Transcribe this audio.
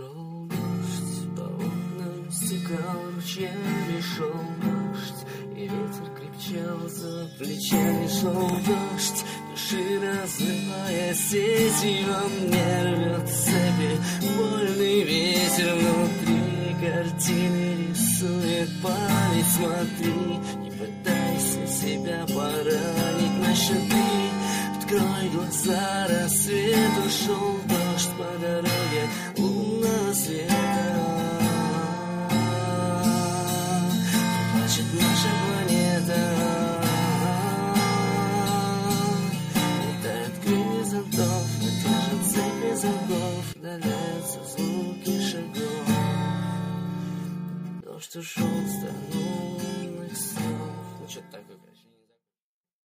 Шел дождь, по окнам стекал ручьями, шел дождь, и ветер крепчал за плечами, шел дождь, души разрывая сети, во мне рвет цепи, больный ветер внутри, картины рисует память, смотри, не пытайся себя поранить. На щиты, открой глаза, рассвет ушел дождь по дороге, лунного света. Плачет наша планета.